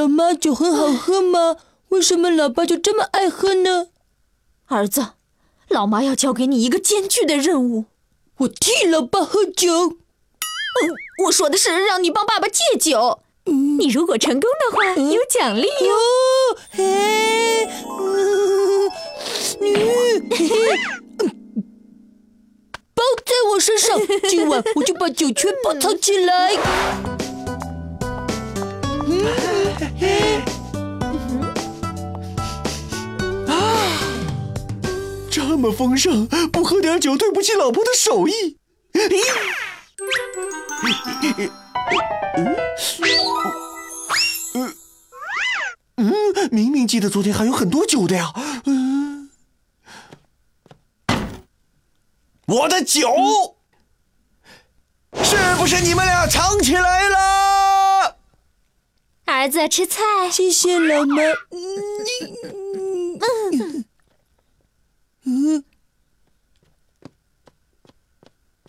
老妈，酒很好喝吗？为什么老爸就这么爱喝呢？儿子，老妈要交给你一个艰巨的任务。我替老爸喝酒。嗯，我说的是让你帮爸爸戒酒。你如果成功的话，有奖励哟。嘿，包在我身上，今晚我就把酒全部藏起来。啊，这么丰盛，不喝点酒对不起老婆的手艺。嗯，明明记得昨天还有很多酒的呀。嗯，我的酒，是不是你们俩藏起来了？儿子吃菜，谢谢老妈。嗯嗯。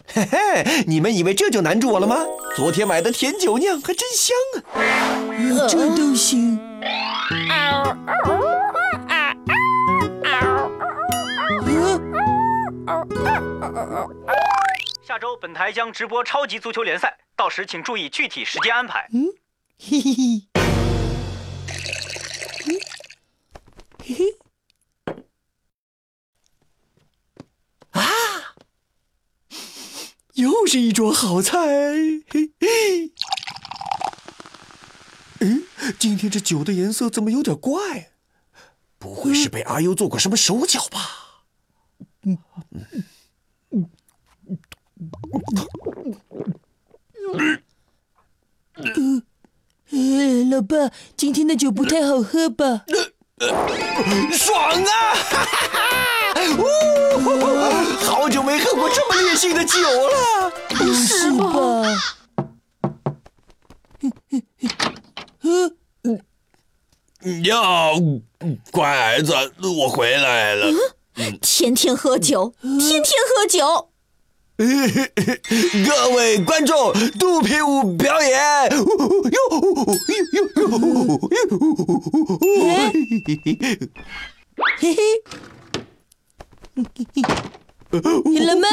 嘿嘿，你们以为这就难住我了吗？昨天买的甜酒酿还真香啊！这都行。下周本台将直播超级足球联赛，到时请注意具体时间安排。嗯，嘿嘿嘿，又是一桌好菜，嘿嘿。嗯，今天这酒的颜色怎么有点怪？不会是被阿优做过什么手脚吧？嗯嗯嗯嗯，老爸，今天的酒不太好喝吧？爽啊！哈哈哈！好久没喝过这么烈性的酒了，不是吧？呀，乖儿子，我回来了。天天喝酒，天天喝酒。各位观众，肚皮舞表演。嘿嘿，老妈，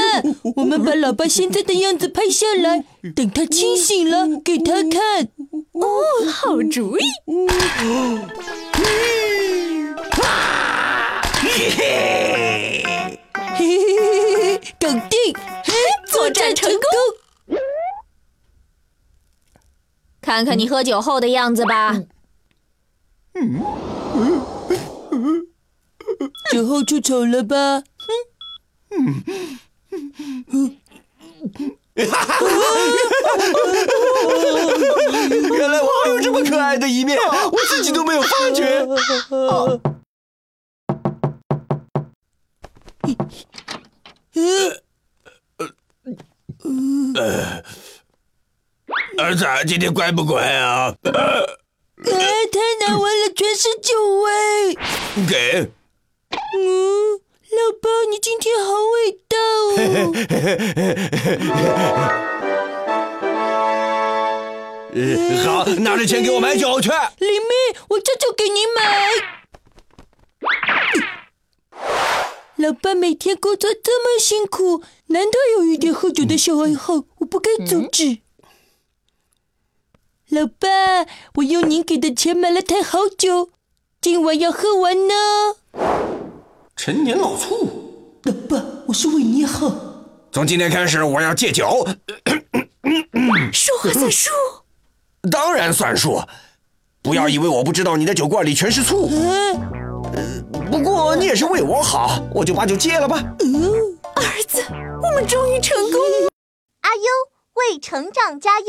我们把老爸现在的样子拍下来，等他清醒了给他看。哦，好主意。嘿嘿嘿，搞定。作战成功！看看你喝酒后的样子吧。酒后出丑了吧？原来我还有这么可爱的一面，我自己都没有发觉。呃，儿子，今天乖不乖啊？哎，太难闻了，全是酒味。给。嗯，老爸，你今天好伟大哦。好，拿着钱给我买酒去。李妹，我这就给你买。老爸每天工作这么辛苦，难得有一点喝酒的小爱好，我不该阻止。老爸，我用您给的钱买了台好酒，今晚要喝完呢。陈年老醋，老爸，我是为你好。从今天开始，我要戒酒。说话算数。当然算数。不要以为我不知道你的酒罐里全是醋。不过你也是为我好，我就把酒戒了吧。儿子，我们终于成功了。阿优为成长加油。